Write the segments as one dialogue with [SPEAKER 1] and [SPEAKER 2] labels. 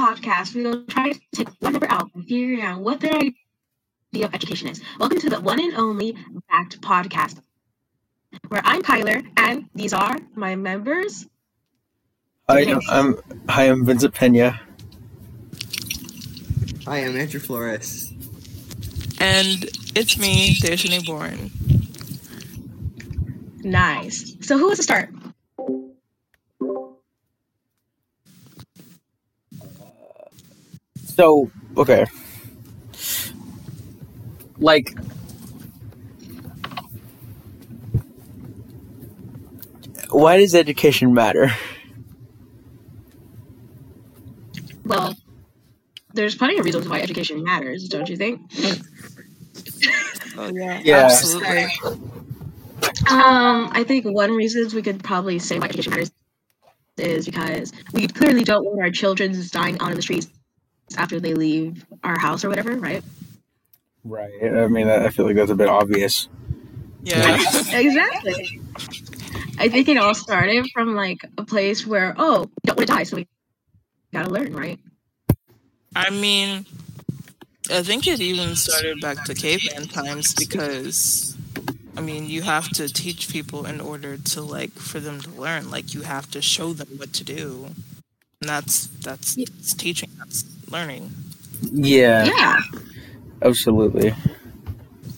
[SPEAKER 1] podcast, we will try to take one number out and figure out what their idea of education is. Welcome to the one and only VAKD Podcast, where I'm Kyler, and these are my members.
[SPEAKER 2] Hi,
[SPEAKER 1] Okay.
[SPEAKER 2] I'm hi, I'm Vincent Pena.
[SPEAKER 3] Hi, I'm Andrew Flores.
[SPEAKER 4] And it's me, Deshani Bourne.
[SPEAKER 1] Nice. So who wants to start?
[SPEAKER 2] So, okay, like, why does education matter?
[SPEAKER 1] Well, there's plenty of reasons why education matters, don't you think?
[SPEAKER 4] Oh yeah,
[SPEAKER 2] Yeah.
[SPEAKER 4] absolutely.
[SPEAKER 1] Um, I think one reason we could probably say why education matters is because we clearly don't want our children just dying out in the streets after they leave our house or whatever, right?
[SPEAKER 2] Right. I mean, I feel like that's a bit obvious.
[SPEAKER 4] Yeah,
[SPEAKER 1] Exactly. I think it all started from like a place where, oh, we don't want to die, so we gotta learn, right?
[SPEAKER 4] I mean, I think it even started back to caveman times because, I mean, you have to teach people in order to like for them to learn. Like you have to show them what to do, and that's that's, that's teaching. That's learning.
[SPEAKER 2] Yeah,
[SPEAKER 1] Yeah.
[SPEAKER 2] absolutely.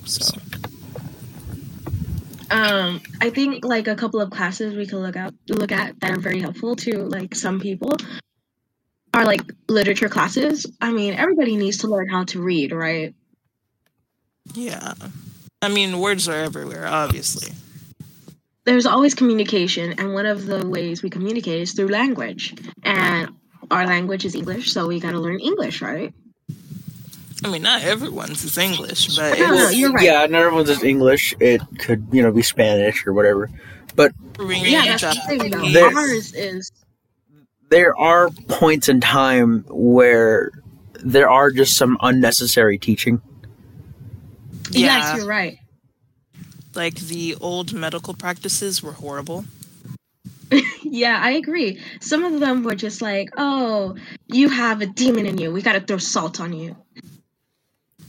[SPEAKER 4] So
[SPEAKER 1] Um, I think like a couple of classes we could look at look at that are very helpful to like some people are like literature classes. I mean, everybody needs to learn how to read, right?
[SPEAKER 4] yeah, I mean, words are everywhere, obviously.
[SPEAKER 1] There's always communication, and one of the ways we communicate is through language. And our language is English, so we gotta learn English, right?
[SPEAKER 4] I mean, not everyone's is English, but
[SPEAKER 1] No, no, you're right.
[SPEAKER 2] Yeah, not everyone's is English. It could, you know, be Spanish or whatever.
[SPEAKER 4] Korean,
[SPEAKER 1] Yeah, that's the thing. Though.
[SPEAKER 2] There-
[SPEAKER 1] Ours is
[SPEAKER 2] There are points in time where there are just some unnecessary teaching.
[SPEAKER 4] Yeah.
[SPEAKER 1] yes, you're right.
[SPEAKER 4] like the old medical practices were horrible.
[SPEAKER 1] Yeah, I agree. Some of them were just like, "Oh, you have a demon in you. We got to throw salt on you."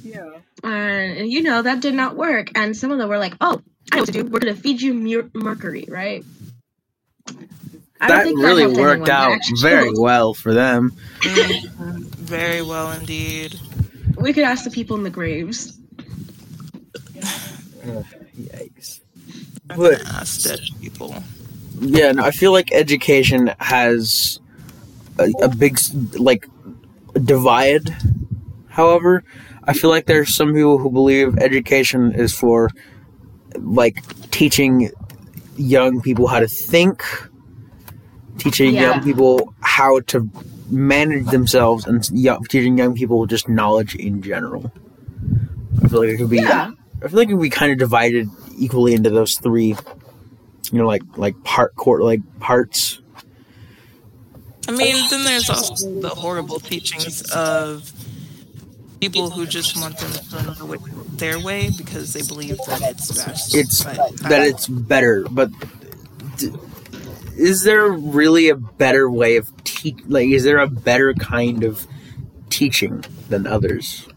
[SPEAKER 2] Yeah.
[SPEAKER 1] And you know that did not work. And some of them were like, "Oh, I know what to do. We're gonna feed you mer- mercury, right?" I don't
[SPEAKER 2] That
[SPEAKER 1] think
[SPEAKER 2] really
[SPEAKER 1] helped
[SPEAKER 2] worked
[SPEAKER 1] anyone.
[SPEAKER 2] Out very
[SPEAKER 1] killed.
[SPEAKER 2] well for them.
[SPEAKER 4] Very well indeed.
[SPEAKER 1] We could ask the people in the graves.
[SPEAKER 2] Yikes.
[SPEAKER 4] I'm
[SPEAKER 2] But-
[SPEAKER 4] gonna ask dead people.
[SPEAKER 2] Yeah, no, I feel like education has a, a big like divide. However, I feel like there's some people who believe education is for like teaching young people how to think, teaching
[SPEAKER 1] Yeah.
[SPEAKER 2] young people how to manage themselves, and young, teaching young people just knowledge in general. I feel like it could be.
[SPEAKER 1] Yeah.
[SPEAKER 2] I feel like it could be kind of divided equally into those three you know, like like part court like parts.
[SPEAKER 4] I mean, then there's also the horrible teachings of people who just want them to do it their way because they believe that it's best.
[SPEAKER 2] It's
[SPEAKER 4] But
[SPEAKER 2] that it's better, but d- is there really a better way of teach? Like, is there a better kind of teaching than others?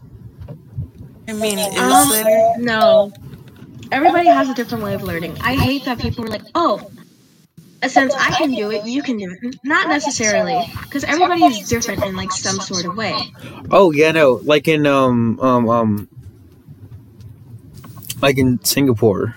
[SPEAKER 4] I mean, is
[SPEAKER 1] Um,
[SPEAKER 4] there?
[SPEAKER 1] no. Everybody has a different way of learning. I hate that people are like, "Oh, since I can do it, you can do it." Not necessarily, because everybody is different in like some sort of way.
[SPEAKER 2] Oh yeah, no, like in um um um like in Singapore,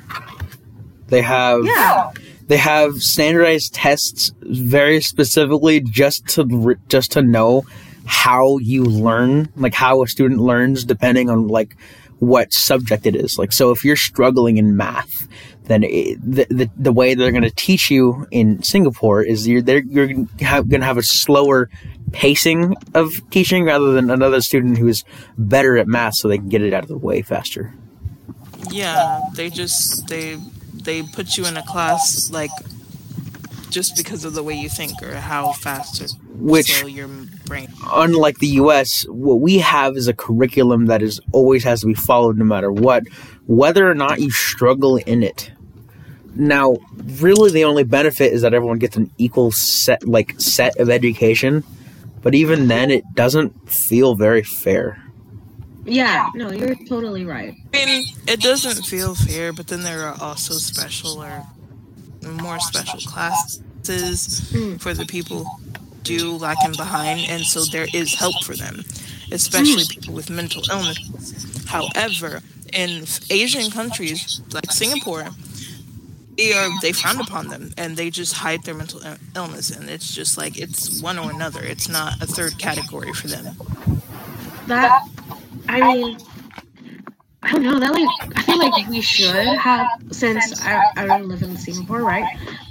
[SPEAKER 2] they have
[SPEAKER 1] Yeah.
[SPEAKER 2] they have standardized tests very specifically just to just to know how you learn like how a student learns depending on like what subject it is. Like so if you're struggling in math then it, the, the the way they're going to teach you in Singapore is you're you're going to have a slower pacing of teaching rather than another student who's better at math so they can get it out of the way faster.
[SPEAKER 4] Yeah, they just they they put you in a class like just because of the way you think or how fast or
[SPEAKER 2] Which-
[SPEAKER 4] slow your brain.
[SPEAKER 2] unlike the US, what we have is a curriculum that is always has to be followed no matter what, whether or not you struggle in it. Now, really, the only benefit is that everyone gets an equal set, like set of education, but even then, it doesn't feel very fair.
[SPEAKER 1] Yeah, no, you're totally right.
[SPEAKER 4] I mean, it doesn't feel fair, but then there are also special or more special classes
[SPEAKER 1] Mm.
[SPEAKER 4] for the people who do lacking behind, and so there is help for them, especially people with mental illness. However, in Asian countries like Singapore, they are they frown upon them and they just hide their mental illness, and it's just like it's one or another. It's not a third category for them.
[SPEAKER 1] That I mean, I don't know. That like I feel like we should have since I, I don't live in Singapore, right?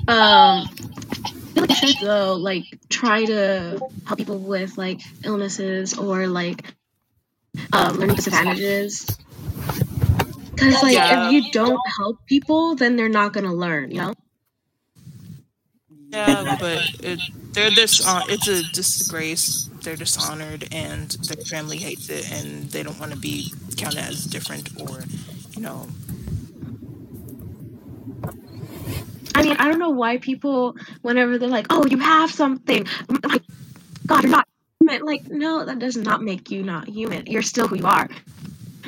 [SPEAKER 1] Um, I feel like we should though like try to help people with like illnesses or like um, learning disadvantages. Because like
[SPEAKER 4] Yeah.
[SPEAKER 1] if you don't help people, then they're not gonna learn. You know?
[SPEAKER 4] Yeah, but it, they're this. Uh, it's a disgrace. They're dishonored, and their family hates it, and they don't want to be counted as different or, you know.
[SPEAKER 1] I mean, I don't know why people, whenever they're like, "Oh, you have something," like, God, you're not human. Like, no, that does not make you not human. You're still who you are.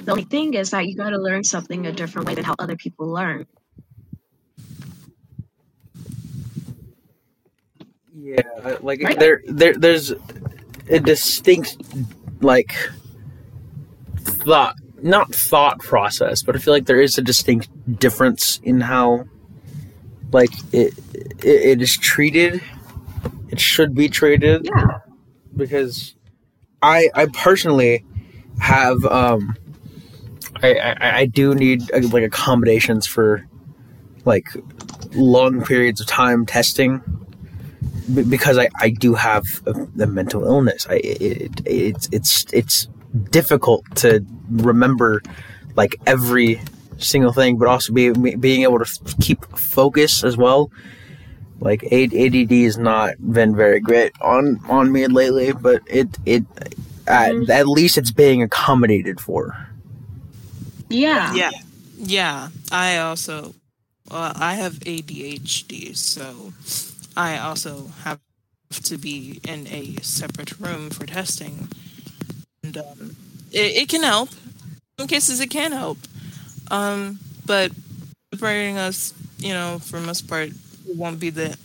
[SPEAKER 1] The only thing is that you got to learn something a different way than how other people learn.
[SPEAKER 2] Yeah, like
[SPEAKER 1] Right.
[SPEAKER 2] there, there, there's a distinct like thought, not thought process, but I feel like there is a distinct difference in how like it, it, it is treated. It should be treated
[SPEAKER 1] Yeah.
[SPEAKER 2] because I, I personally have um, I, I, I do need like accommodations for like long periods of time testing b- because I, I do have a, a mental illness. I it, it's it's it's difficult to remember like every single thing, but also be, being able to f- keep focus as well. Like ADD has not been very great on on me lately, but it it at,
[SPEAKER 1] Mhm.
[SPEAKER 2] at least it's being accommodated for.
[SPEAKER 1] Yeah.
[SPEAKER 4] Yeah, yeah. I also, well, I have ADHD, so I also have to be in a separate room for testing, and um, it, it can help. In some cases, it can help. Um, but separating us, you know, for the most part, won't be the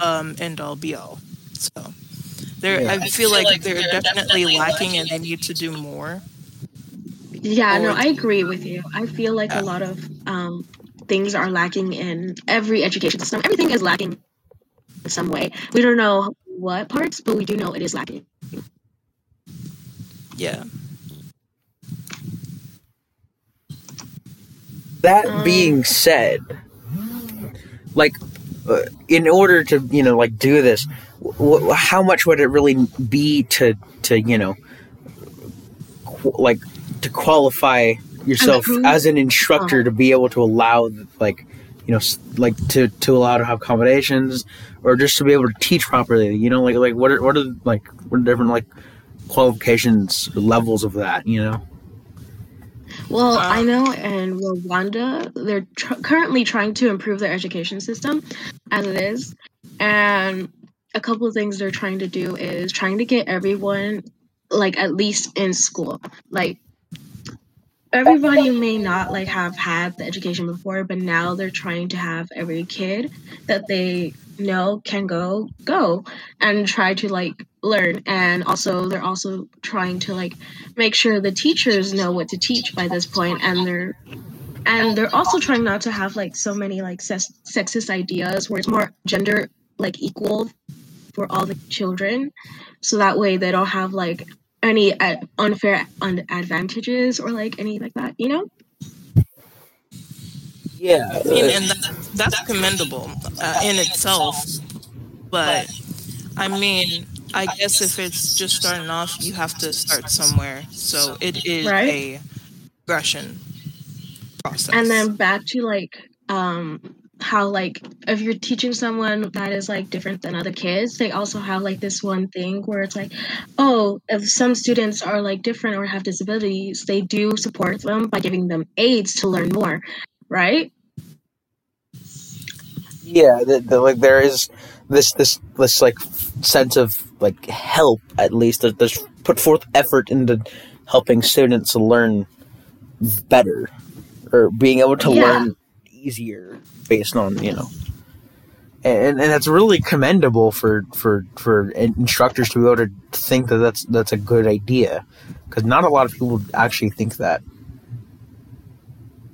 [SPEAKER 4] um, end all be all. So there,
[SPEAKER 2] Yeah.
[SPEAKER 4] I feel like they're definitely lacking, and they need to do more.
[SPEAKER 1] Yeah, no, I agree with you. I feel like
[SPEAKER 4] Yeah.
[SPEAKER 1] a lot of um, things are lacking in every education system. Everything is lacking in some way. We don't know what parts, but we do know it is lacking.
[SPEAKER 4] Yeah.
[SPEAKER 2] That
[SPEAKER 1] Um,
[SPEAKER 2] being said, like, uh, in order to you know like do this, w- w- how much would it really be to to you know, qu- like, to qualify yourself
[SPEAKER 1] Improve?
[SPEAKER 2] as an instructor
[SPEAKER 1] Oh.
[SPEAKER 2] to be able to allow like you know like to to allow to have accommodations or just to be able to teach properly you know like like what are what are like what are different like qualifications levels of that you know
[SPEAKER 1] Well,
[SPEAKER 4] Uh,
[SPEAKER 1] I know in Rwanda, they're tr- currently trying to improve their education system as it is. And a couple of things they're trying to do is trying to get everyone, like, at least in school. Like, everybody may not, like, have had the education before, but now they're trying to have every kid that they know can go, go and try to, like, learn. And also, they're also trying to, like, make sure the teachers know what to teach by this point and they're and they're also trying not to have like so many like sex- sexist ideas where it's more gender like equal for all the children so that way they don't have like any uh, unfair un- advantages or like any like that you know
[SPEAKER 2] yeah
[SPEAKER 4] I mean, and that, that's commendable uh, in itself. But I mean, I guess if it's just starting off, you have to start somewhere. So it is
[SPEAKER 1] Right.
[SPEAKER 4] a progression process.
[SPEAKER 1] and then back to like um how like if you're teaching someone that is like different than other kids they also have like this one thing where it's like oh if some students are like different or have disabilities they do support them by giving them aids to learn more right
[SPEAKER 2] Yeah, the, the, like there is this this this like sense of like help at least that there's put forth effort into helping students learn better or being able to
[SPEAKER 1] Yeah.
[SPEAKER 2] learn easier based on you know and and that's really commendable for for for instructors to be able to think that that's that's a good idea because not a lot of people actually think that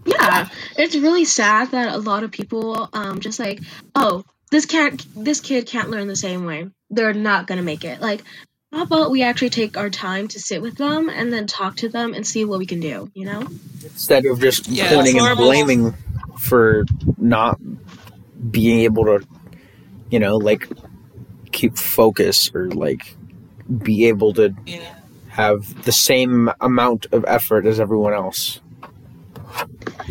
[SPEAKER 1] Yeah, it's really sad that a lot of people um just like, oh, this can't this kid can't learn the same way. They're not gonna make it. Like, how about we actually take our time to sit with them and then talk to them and see what we can do, you know?
[SPEAKER 2] instead of just
[SPEAKER 4] Yeah,
[SPEAKER 2] pointing and
[SPEAKER 4] horrible.
[SPEAKER 2] blaming for not being able to you know like keep focus or like be able to
[SPEAKER 4] Yeah.
[SPEAKER 2] have the same amount of effort as everyone else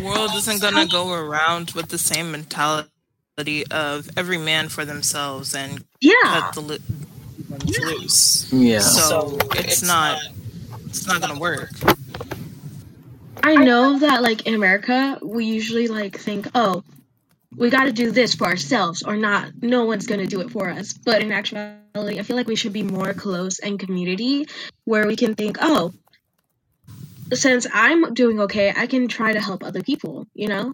[SPEAKER 4] world isn't gonna go around with the same mentality of every man for themselves and
[SPEAKER 1] Yeah.
[SPEAKER 4] cut the li- ones loose.
[SPEAKER 2] yeah
[SPEAKER 4] So it's not it's not gonna work.
[SPEAKER 1] I know that like in America, we usually like think, oh, we got to do this for ourselves or not. No one's going to do it for us. But in actuality, I feel like we should be more close and community where we can think, oh, since I'm doing okay, I can try to help other people, you know?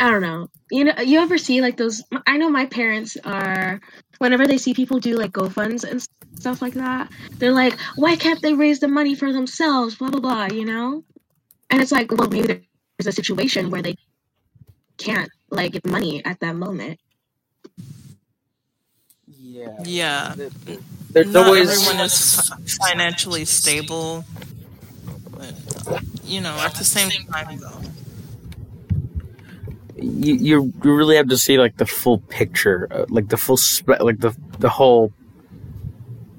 [SPEAKER 1] I don't know. You know, you ever see like those? I know my parents are. Whenever they see people do like GoFunds and stuff like that, they're like, "Why can't they raise the money for themselves?" Blah blah blah. You know, and it's like, well, maybe there's a situation where they can't like get money at that moment.
[SPEAKER 2] yeah
[SPEAKER 4] Yeah.
[SPEAKER 2] there's
[SPEAKER 4] Not
[SPEAKER 2] always
[SPEAKER 4] everyone is fi- financially stable. But, you know, at the same time though.
[SPEAKER 2] You, you you really have to see like the full picture uh, like the full spe- like the the whole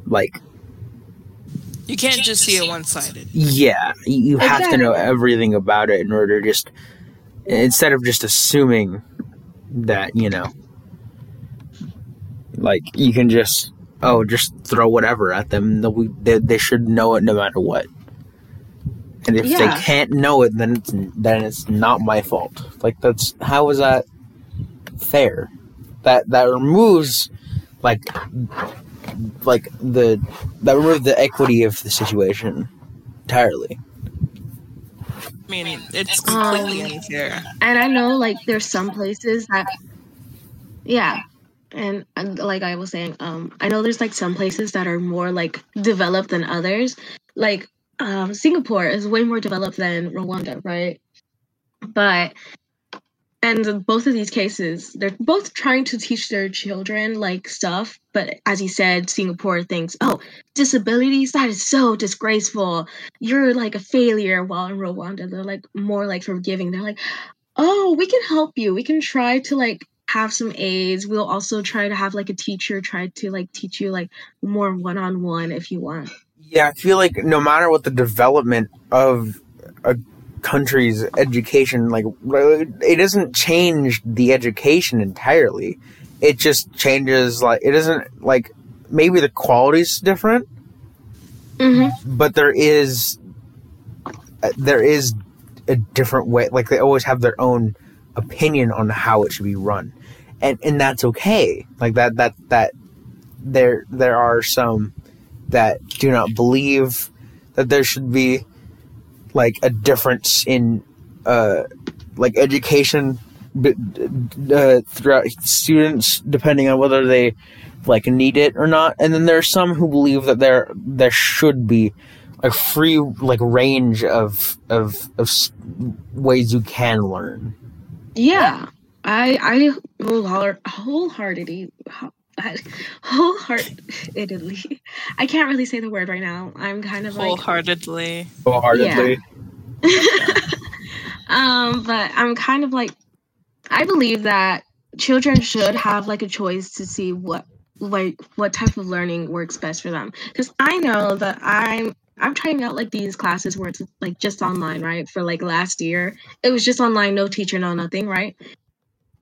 [SPEAKER 2] like
[SPEAKER 4] You can't just see it one sided.
[SPEAKER 2] Yeah, you you have to know everything about it in order to just instead of just assuming that you know, like you can just oh just throw whatever at them. They'll They, they should know it no matter what. And if
[SPEAKER 1] Yeah.
[SPEAKER 2] they can't know it, then it's then it's not my fault. Like that's how is that fair? That that removes like like the that removes the equity of the situation entirely.
[SPEAKER 4] I mean, it's completely
[SPEAKER 1] Um,
[SPEAKER 4] unfair.
[SPEAKER 1] And I know like there's some places that, yeah, and, and like I was saying, um, I know there's like some places that are more like developed than others. Like um, Singapore is way more developed than Rwanda, right? But and both of these cases, they're both trying to teach their children like stuff. But as you said, Singapore thinks, oh, disabilities, that is so disgraceful. You're like a failure. While in Rwanda, they're like more like forgiving. They're like, oh, we can help you. We can try to like have some aids. We'll also try to have like a teacher try to like teach you like more one on one if you want.
[SPEAKER 2] Yeah, I feel like no matter what the development of a country's education, like it doesn't change the education entirely. It just changes like it doesn't like maybe the quality's different,
[SPEAKER 1] Mm-hmm.
[SPEAKER 2] but there is uh, there is a different way. Like they always have their own opinion on how it should be run, and and that's okay. Like that that that there there are some that do not believe that there should be like a difference in uh like education uh, throughout students depending on whether they like need it or not. And then there are some who believe that there there should be a free like range of of of ways you can learn.
[SPEAKER 1] Yeah, I I wholeheart- wholeheartedly wholeheartedly. I can't really say the word right now. I'm kind of like
[SPEAKER 4] Wholeheartedly.
[SPEAKER 2] wholeheartedly
[SPEAKER 1] um, but I'm kind of like I believe that children should have like a choice to see what like what type of learning works best for them. Because I know that I'm I'm trying out like these classes where it's like just online, right? For like last year, it was just online, no teacher, no nothing, right?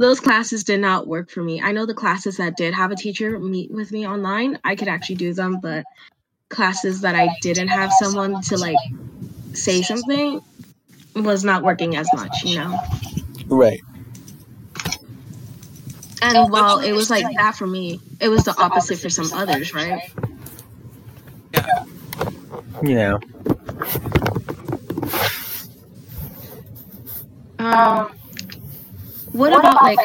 [SPEAKER 1] Those classes did not work for me. I know the classes that did have a teacher meet with me online, I could actually do them, but classes that I didn't have someone to like say something was not working as much, you know.
[SPEAKER 2] Right.
[SPEAKER 1] And while it was like that for me, it was the opposite for some others, right?
[SPEAKER 4] Yeah.
[SPEAKER 2] Yeah.
[SPEAKER 1] Um, what about like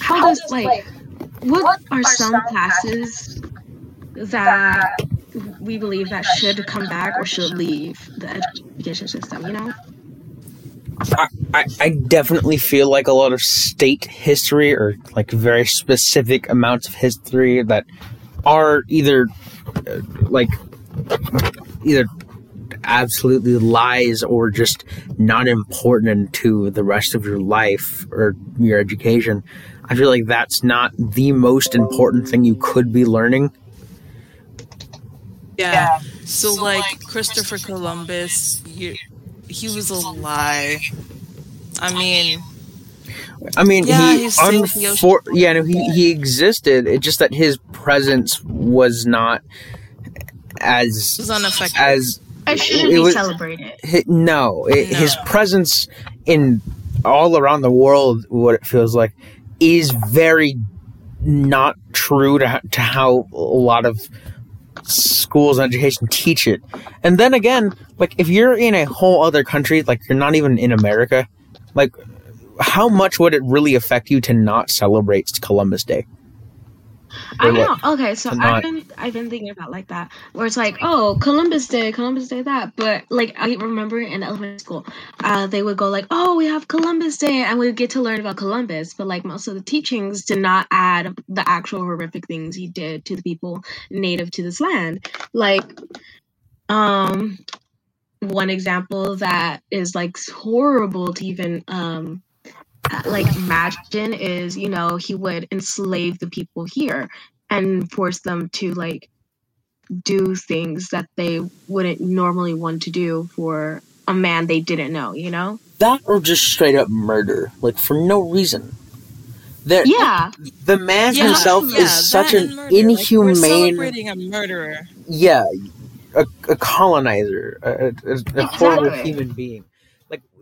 [SPEAKER 1] how does like what are some classes that we believe that should come back or should leave the education system? You know?
[SPEAKER 2] I, I, I definitely feel like a lot of state history or like very specific amounts of history that are either uh, like either absolutely lies or just not important to the rest of your life or your education. I feel like that's not the most important thing you could be learning.
[SPEAKER 4] Yeah. So, like Christopher Columbus, you, he was a lie. I mean,
[SPEAKER 2] I mean,
[SPEAKER 4] Yeah,
[SPEAKER 2] he
[SPEAKER 4] he saved the ocean.
[SPEAKER 2] unfor- yeah, no, he, he existed. It's just that his presence was not as
[SPEAKER 4] it was unaffected.
[SPEAKER 2] as
[SPEAKER 1] It shouldn't
[SPEAKER 2] It
[SPEAKER 1] be
[SPEAKER 2] was-
[SPEAKER 1] celebrated.
[SPEAKER 2] hi- no, it,
[SPEAKER 4] No.
[SPEAKER 2] his presence in all around the world, what it feels like, is very not true to to how a lot of schools and education teach it. And then again, like if you're in a whole other country, like you're not even in America, like how much would it really affect you to not celebrate Columbus Day?
[SPEAKER 1] I know. Okay, so I've been I've been thinking about like that, where it's like, oh, Columbus Day, Columbus Day, that. But like I remember in elementary school, uh, they would go like, oh, we have Columbus Day, and we get to learn about Columbus. But like most of the teachings did not add the actual horrific things he did to the people native to this land. Like, um, one example that is like horrible to even um like imagine is you know he would enslave the people here and force them to like do things that they wouldn't normally want to do for a man they didn't know you know
[SPEAKER 2] That or just straight up murder, like for no reason. There,
[SPEAKER 1] yeah
[SPEAKER 2] the man
[SPEAKER 4] Yeah,
[SPEAKER 2] himself
[SPEAKER 4] yeah,
[SPEAKER 2] is such an
[SPEAKER 4] and murder. Like, we're
[SPEAKER 2] inhumane,
[SPEAKER 4] celebrating a murderer.
[SPEAKER 2] yeah, a, a colonizer, a, a, a horrible human being.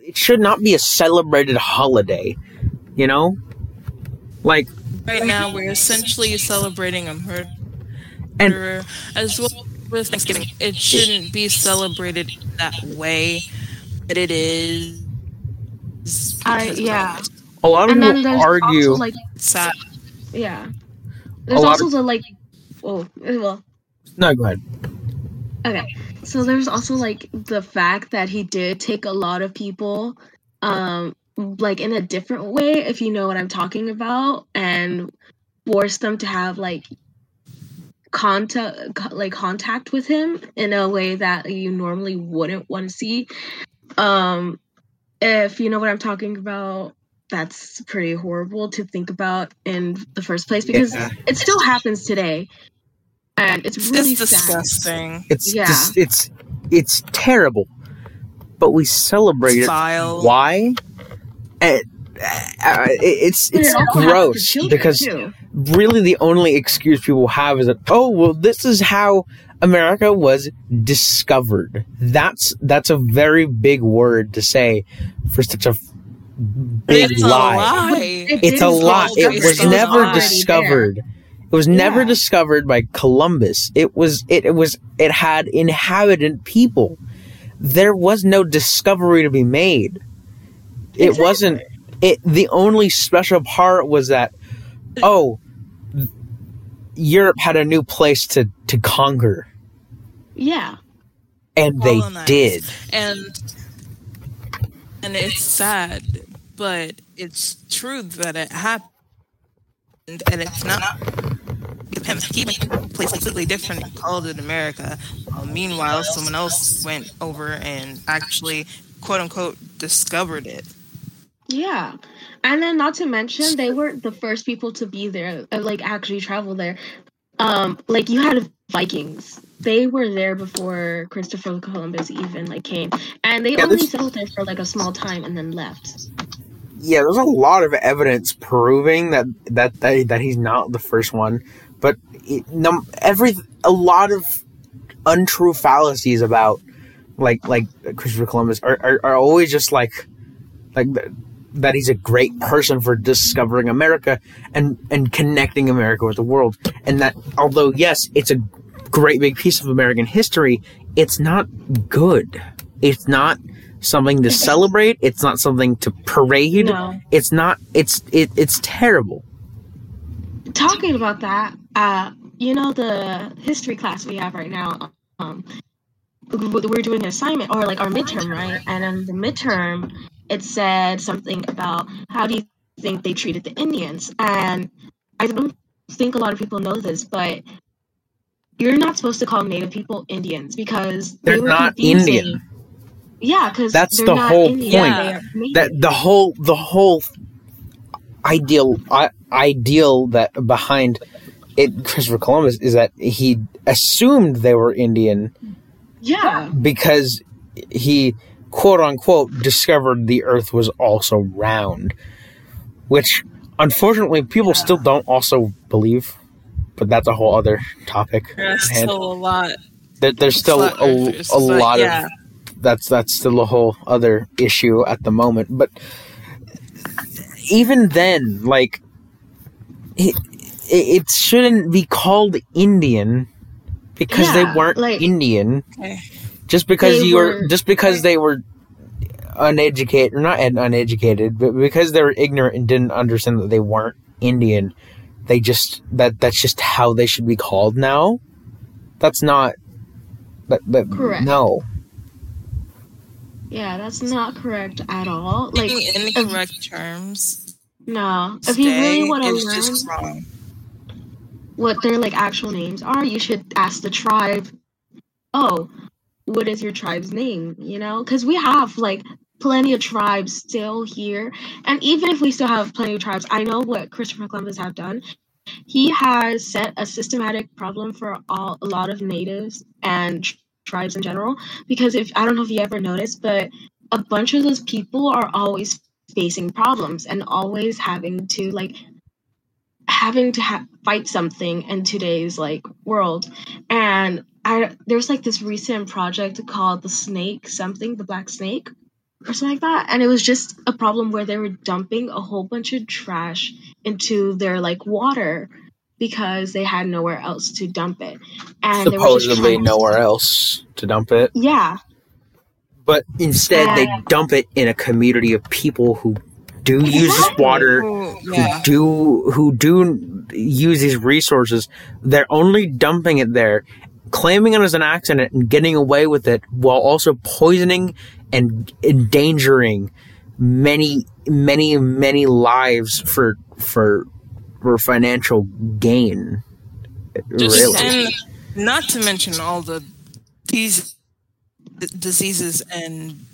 [SPEAKER 2] Like it should not be a celebrated holiday, you know. Like
[SPEAKER 4] Right now, we're essentially celebrating a murderer,
[SPEAKER 2] and
[SPEAKER 4] as well with Thanksgiving. It shouldn't be celebrated that way, but it is.
[SPEAKER 1] I- yeah.
[SPEAKER 2] a lot of
[SPEAKER 1] and then
[SPEAKER 2] people
[SPEAKER 1] there's
[SPEAKER 2] argue.
[SPEAKER 1] also like
[SPEAKER 4] it's sad.
[SPEAKER 1] yeah there's also
[SPEAKER 2] of-
[SPEAKER 1] the like oh well
[SPEAKER 2] no, go ahead.
[SPEAKER 1] Okay. So there's also like the fact that he did take a lot of people um like in a different way if you know what I'm talking about and force them to have like contact like contact with him in a way that you normally wouldn't want to see. Um if you know what I'm talking about that's pretty horrible to think about in the first place because
[SPEAKER 2] Yeah.
[SPEAKER 1] it still happens today. And it's really
[SPEAKER 4] It's
[SPEAKER 1] sad.
[SPEAKER 4] disgusting.
[SPEAKER 2] It's
[SPEAKER 1] Yeah.
[SPEAKER 2] just, it's it's terrible, but we celebrate it. Why? And, uh, it- it's it's
[SPEAKER 1] also
[SPEAKER 2] gross because
[SPEAKER 1] too.
[SPEAKER 2] really the only excuse people have is that oh well this is how America was discovered. That's that's a very big word to say for such a big
[SPEAKER 4] It's a
[SPEAKER 2] lie.
[SPEAKER 4] lie.
[SPEAKER 1] It
[SPEAKER 2] It's a lie. It was never
[SPEAKER 4] already
[SPEAKER 2] discovered. It was never
[SPEAKER 1] Yeah.
[SPEAKER 2] discovered by Columbus. It was it, it was it had inhabitant people. There was no discovery to be made. It
[SPEAKER 1] Exactly.
[SPEAKER 2] wasn't it the only special part was that oh Europe had a new place to to conquer
[SPEAKER 1] Yeah.
[SPEAKER 2] and they
[SPEAKER 4] Colonize.
[SPEAKER 2] did.
[SPEAKER 4] and and it's sad, but it's true that it happened, and it's not. He even place completely different and called it America. Uh, meanwhile, someone else went over and actually, quote unquote, discovered it.
[SPEAKER 1] Yeah. And then not to mention they were the first people to be there, uh, like actually travel there. Um like you had Vikings. They were there before Christopher Columbus even like came. And they
[SPEAKER 2] Yeah,
[SPEAKER 1] only
[SPEAKER 2] this-
[SPEAKER 1] settled there for like a small time and then left.
[SPEAKER 2] Yeah, there's a lot of evidence proving that that that, that he's not the first one, but num, every a lot of untrue fallacies about like like Christopher Columbus are, are, are always just like like th- that he's a great person for discovering America and and connecting America with the world. And that although yes, it's a great big piece of American history, it's not good. It's not something to celebrate. It's not something to parade.
[SPEAKER 1] No.
[SPEAKER 2] It's not. It's it, it's terrible.
[SPEAKER 1] Talking about that, uh, you know the history class we have right now. Um, we're doing an assignment or like our midterm, right? And in the midterm, it said something about how do you think they treated the Indians? And I don't think a lot of people know this, but you're not supposed to call Native people Indians because they
[SPEAKER 2] They're
[SPEAKER 1] were
[SPEAKER 2] not
[SPEAKER 1] confusing-
[SPEAKER 2] Indian.
[SPEAKER 1] Yeah, because
[SPEAKER 2] That's
[SPEAKER 1] they're
[SPEAKER 2] the
[SPEAKER 1] not
[SPEAKER 2] whole
[SPEAKER 1] Indian,
[SPEAKER 2] point.
[SPEAKER 1] they are Native.
[SPEAKER 2] That the whole the whole ideal I ideal that behind it Christopher Columbus is that he assumed they were Indian
[SPEAKER 1] yeah,
[SPEAKER 2] because he quote unquote discovered the earth was also round which unfortunately people still don't also believe but that's a whole other topic.
[SPEAKER 4] There's
[SPEAKER 2] And
[SPEAKER 4] still a lot.
[SPEAKER 2] there, there's still
[SPEAKER 4] flat
[SPEAKER 2] a, a lot
[SPEAKER 4] yeah.
[SPEAKER 2] of that's that's still a whole other issue at the moment but even then like it, it, shouldn't be called indian because
[SPEAKER 1] Yeah,
[SPEAKER 2] they weren't
[SPEAKER 1] like-
[SPEAKER 2] indian.
[SPEAKER 4] Eh.
[SPEAKER 2] just because
[SPEAKER 1] They
[SPEAKER 2] you were,
[SPEAKER 1] were-
[SPEAKER 2] just because they were uneducated or not uneducated but because they were ignorant and didn't understand that they weren't indian they just that that's just how they should be called now. That's not that, that
[SPEAKER 1] Correct.
[SPEAKER 2] no
[SPEAKER 1] yeah, that's not correct at all. Like,
[SPEAKER 4] Using
[SPEAKER 1] if-
[SPEAKER 4] incorrect terms.
[SPEAKER 1] no, if you really want to learn what their like actual names are, you should ask the tribe. Oh, what is your tribe's name? You know, because we have like plenty of tribes still here, and even if we still have plenty of tribes, I know what Christopher Columbus have done. He has set a systematic problem for all a lot of natives and tribes in general. Because if I don't know if you ever noticed, but a bunch of those people are always facing problems and always having to like having to ha- fight something in today's like world and i there's like this recent project called the snake something the black snake or something like that and it was just a problem where they were dumping a whole bunch of trash into their like water because they had nowhere else to dump it. And they were just
[SPEAKER 2] supposedly nowhere else to dump it?
[SPEAKER 1] Yeah.
[SPEAKER 2] But instead they dump it in a community of people who do use this water
[SPEAKER 4] Ooh,
[SPEAKER 2] who
[SPEAKER 4] yeah.
[SPEAKER 2] do who do use these resources. They're only dumping it there claiming it as an accident and getting away with it while also poisoning and endangering many many many lives for for for financial gain
[SPEAKER 4] Just,
[SPEAKER 2] really
[SPEAKER 4] And not to mention all the these diseases and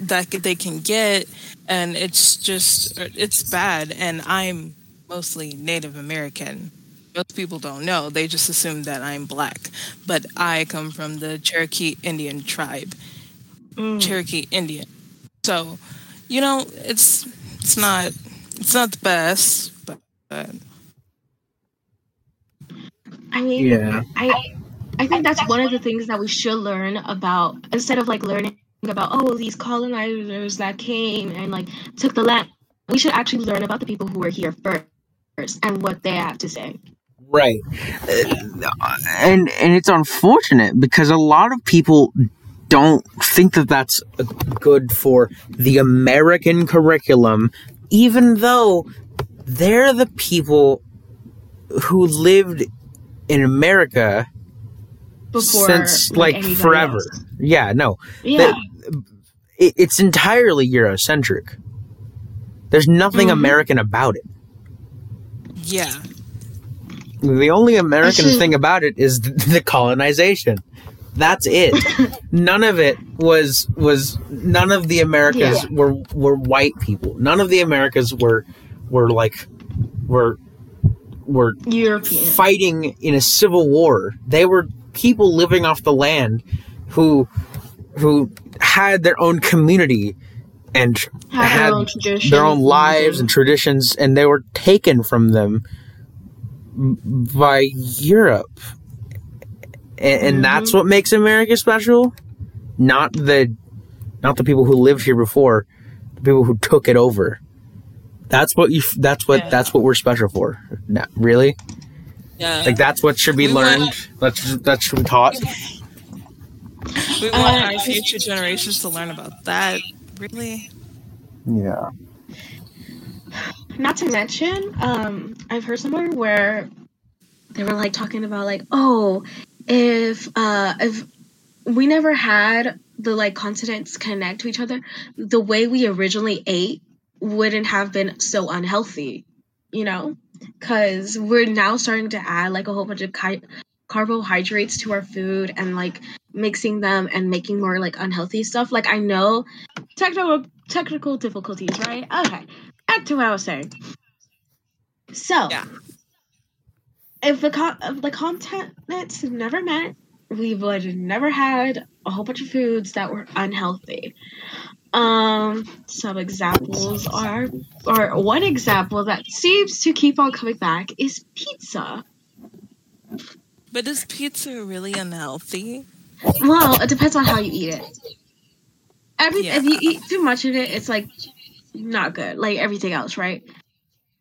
[SPEAKER 4] that they can get, and it's just it's bad. And I'm mostly Native American. Most people don't know; they just assume that I'm black. But I come from the Cherokee Indian tribe,
[SPEAKER 1] Mm.
[SPEAKER 4] Cherokee Indian. So, you know, it's it's not it's not the best, but, but
[SPEAKER 1] i mean
[SPEAKER 2] yeah
[SPEAKER 1] I I think that's one of the things that we should learn about instead of like learning about oh these colonizers that came and like took the land. We should actually learn about the people who were here first and what they have to say.
[SPEAKER 2] Right. Uh, and and it's unfortunate because a lot of people don't think that that's good for the American curriculum even though they're the people who lived in America
[SPEAKER 1] Before
[SPEAKER 2] since like
[SPEAKER 1] anybody
[SPEAKER 2] forever.
[SPEAKER 1] else.
[SPEAKER 2] Yeah, no.
[SPEAKER 1] Yeah.
[SPEAKER 2] It, it's entirely Eurocentric. There's nothing
[SPEAKER 1] Mhm.
[SPEAKER 2] American about it.
[SPEAKER 4] yeah.
[SPEAKER 2] The only American
[SPEAKER 1] Actually-
[SPEAKER 2] thing about it is th- the colonization. That's it. none of it was was none of the Americas
[SPEAKER 1] Yeah.
[SPEAKER 2] were were white people. None of the Americas were were like were were
[SPEAKER 1] European.
[SPEAKER 2] fighting in a civil war. They were people living off the land who who had their own community and
[SPEAKER 1] Have
[SPEAKER 2] had
[SPEAKER 1] their own
[SPEAKER 2] their own lives and traditions and they were taken from them by Europe. And, and that's what makes America special. Not the not the people who lived here before. the people who took it over. That's what you. That's what.
[SPEAKER 4] Yeah.
[SPEAKER 2] That's what we're special for. No, really,
[SPEAKER 4] Yeah.
[SPEAKER 2] like that's what should be
[SPEAKER 4] We want-
[SPEAKER 2] learned. That's that should be taught.
[SPEAKER 4] we want
[SPEAKER 1] Uh,
[SPEAKER 4] our future generations to learn about that. Really?
[SPEAKER 2] Yeah.
[SPEAKER 1] Not to mention, um, I've heard somewhere where they were like talking about like, oh, if uh if we never had the like continents connect to each other, the way we originally ate wouldn't have been so unhealthy, you know? Because we're now starting to add like a whole bunch of ki- carbohydrates to our food and like mixing them and making more like unhealthy stuff. Like I know technical technical difficulties, right? Okay, back to what I was saying. So,
[SPEAKER 4] Yeah.
[SPEAKER 1] if the con- if the continents never met, we would never had a whole bunch of foods that were unhealthy. Um, some examples are, or one example that seems to keep on coming back is pizza.
[SPEAKER 4] But is pizza really unhealthy?
[SPEAKER 1] Well, it depends on how you eat it. Every if you eat too much of it, it's like not good. Like everything else, right?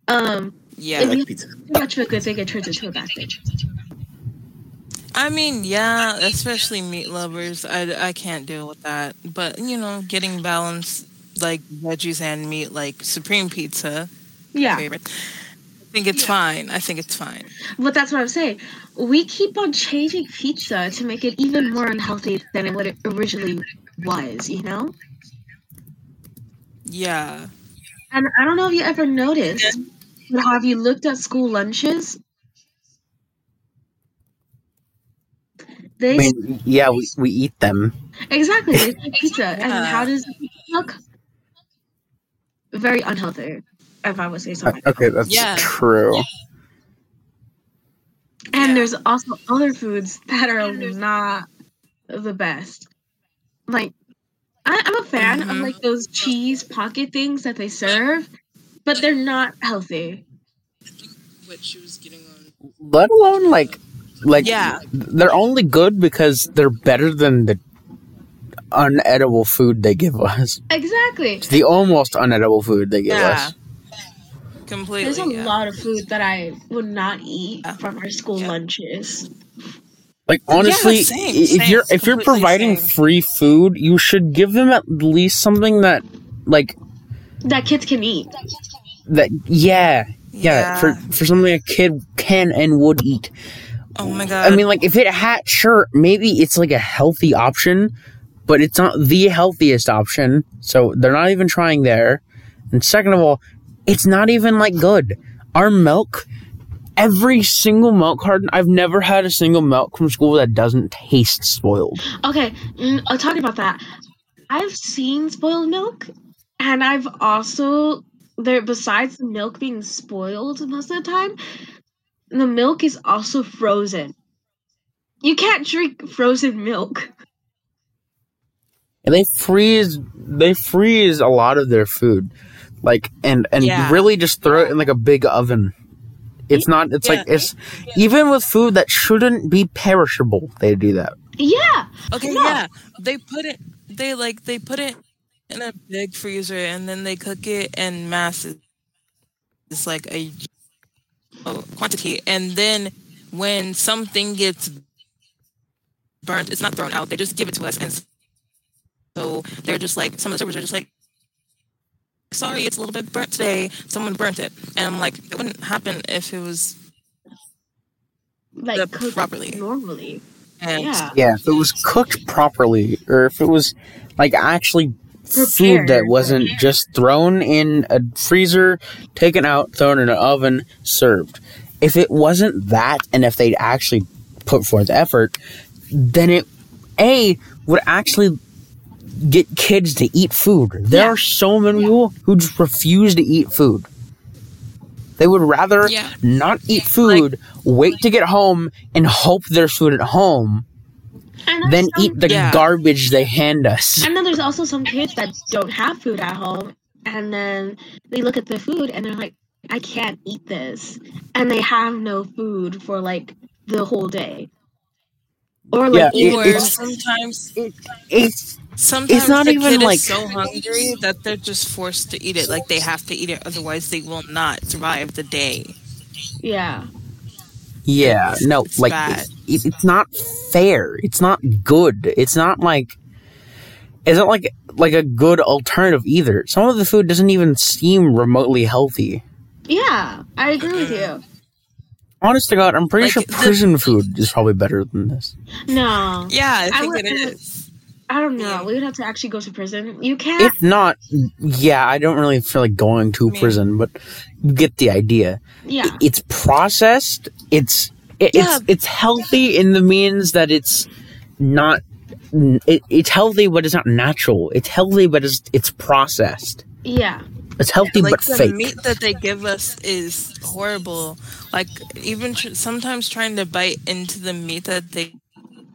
[SPEAKER 1] Um,
[SPEAKER 4] Yeah.
[SPEAKER 3] I like pizza.
[SPEAKER 1] too much of a good thing, it turns into a bad thing.
[SPEAKER 4] I mean, yeah, especially meat lovers. I, I can't deal with that. But, you know, getting balanced, like veggies and meat, like Supreme Pizza,
[SPEAKER 1] Yeah,
[SPEAKER 4] favorite. I think it's fine. I think it's fine.
[SPEAKER 1] but that's what I'm saying. We keep on changing pizza to make it even more unhealthy than it what it originally was. You know,
[SPEAKER 4] Yeah.
[SPEAKER 1] and I don't know if you ever noticed, but have you looked at school lunches? They
[SPEAKER 2] I mean, yeah, we, we eat them.
[SPEAKER 1] exactly they make pizza, and how does it look? Very unhealthy, if I would say so.
[SPEAKER 2] Okay, that's
[SPEAKER 4] Yeah.
[SPEAKER 2] true.
[SPEAKER 1] And
[SPEAKER 4] Yeah.
[SPEAKER 1] there's also other foods that are not the best. Like, I, I'm a fan of
[SPEAKER 4] Mhm.
[SPEAKER 1] like those cheese pocket things that they serve, but they're not healthy.
[SPEAKER 4] What she was getting on.
[SPEAKER 2] Let alone like, like
[SPEAKER 4] Yeah.
[SPEAKER 2] they're only good because they're better than the unedible food they give us.
[SPEAKER 1] Exactly.
[SPEAKER 2] The almost unedible food they give
[SPEAKER 4] Yeah.
[SPEAKER 2] us.
[SPEAKER 4] Completely.
[SPEAKER 1] There's a
[SPEAKER 4] yeah.
[SPEAKER 1] lot of food that I would not eat from our school
[SPEAKER 4] Yeah.
[SPEAKER 1] lunches.
[SPEAKER 2] Like honestly,
[SPEAKER 4] same,
[SPEAKER 2] if
[SPEAKER 4] same,
[SPEAKER 2] you're if you're providing
[SPEAKER 4] same.
[SPEAKER 2] free food, you should give them at least something that like
[SPEAKER 1] That kids can eat.
[SPEAKER 2] that yeah. Yeah,
[SPEAKER 4] Yeah.
[SPEAKER 2] for for something a kid can and would eat.
[SPEAKER 4] Oh my god.
[SPEAKER 2] I mean, like if it had, sure, maybe it's like a healthy option, but it's not the healthiest option. So they're not even trying there. And second of all, it's not even like good. Our milk, every single milk carton, I've never had a single milk from school that doesn't taste spoiled.
[SPEAKER 1] Okay, mm, uh, talking about that, I've seen spoiled milk, and I've also there. Besides the milk being spoiled most of the time, the milk is also frozen. You can't drink frozen milk.
[SPEAKER 2] And they freeze, they freeze a lot of their food, like and and
[SPEAKER 4] Yeah.
[SPEAKER 2] really just throw it in like a big oven. It's not. It's like
[SPEAKER 4] Yeah.
[SPEAKER 2] it's even with food that shouldn't be perishable. They do that.
[SPEAKER 1] Yeah,
[SPEAKER 4] Okay,
[SPEAKER 1] No.
[SPEAKER 4] yeah. They put it they like they put it in a big freezer and then they cook it in masses. It's like a a quantity and then when something gets burnt, it's not thrown out. They just give it to us and so they're just like some of the servers are just like sorry, it's a little bit burnt today. Someone burnt it. And I'm like, it wouldn't happen if it was
[SPEAKER 1] like cooked
[SPEAKER 4] properly.
[SPEAKER 1] normally.
[SPEAKER 4] and
[SPEAKER 1] Yeah,
[SPEAKER 2] Yeah, if it was cooked properly, or if it was like actually food that wasn't just thrown in a freezer, taken out, thrown in an oven, served. If it wasn't that, and if they'd actually put forth effort, then it a would actually get kids to eat food. There
[SPEAKER 1] Yeah.
[SPEAKER 2] are so many people who just refuse to eat food. They would rather
[SPEAKER 4] Yeah.
[SPEAKER 2] not eat food, wait to get home, and hope there's food at home, then
[SPEAKER 1] some-
[SPEAKER 2] eat the
[SPEAKER 4] Yeah.
[SPEAKER 2] garbage they hand us.
[SPEAKER 1] And then there's also some kids that don't have food at home, and then they look at the food and they're like, I can't eat this. And they have no food for like the whole day. or like
[SPEAKER 2] Yeah, it-
[SPEAKER 4] or
[SPEAKER 2] it's-
[SPEAKER 4] sometimes
[SPEAKER 2] It's
[SPEAKER 4] sometimes
[SPEAKER 2] not
[SPEAKER 4] the
[SPEAKER 2] even
[SPEAKER 4] kid
[SPEAKER 2] like-
[SPEAKER 4] is so hungry that they're just forced to eat it. Like they have to eat it, otherwise they will not survive the day.
[SPEAKER 1] yeah,
[SPEAKER 2] yeah,
[SPEAKER 4] It's-
[SPEAKER 2] no,
[SPEAKER 4] it's
[SPEAKER 2] like
[SPEAKER 4] bad.
[SPEAKER 2] it, it's not fair. It's not good. It's not like it's not like like a good alternative either. Some of the food doesn't even seem remotely healthy.
[SPEAKER 1] yeah. I agree with you. Mm-hmm.
[SPEAKER 2] Honest to God, I'm pretty
[SPEAKER 4] Like,
[SPEAKER 2] sure
[SPEAKER 4] the-
[SPEAKER 2] prison food is probably better than this.
[SPEAKER 1] No,
[SPEAKER 4] Yeah, I
[SPEAKER 1] I
[SPEAKER 4] think
[SPEAKER 1] would-
[SPEAKER 4] it is.
[SPEAKER 1] I don't know.
[SPEAKER 4] Yeah.
[SPEAKER 1] We would have to actually go to prison. You can't.
[SPEAKER 2] If not, yeah, I don't really feel like going to
[SPEAKER 4] Yeah.
[SPEAKER 2] prison, but you get the idea.
[SPEAKER 1] yeah,
[SPEAKER 2] It's processed. It's it,
[SPEAKER 4] Yeah.
[SPEAKER 2] it's it's healthy in the means that it's not. It, it's healthy, but it's not natural. It's healthy, but it's it's processed.
[SPEAKER 1] yeah,
[SPEAKER 2] It's healthy,
[SPEAKER 4] like
[SPEAKER 2] but
[SPEAKER 4] the
[SPEAKER 2] fake.
[SPEAKER 4] meat that they give us is horrible. Like even tr- sometimes trying to bite into the meat that they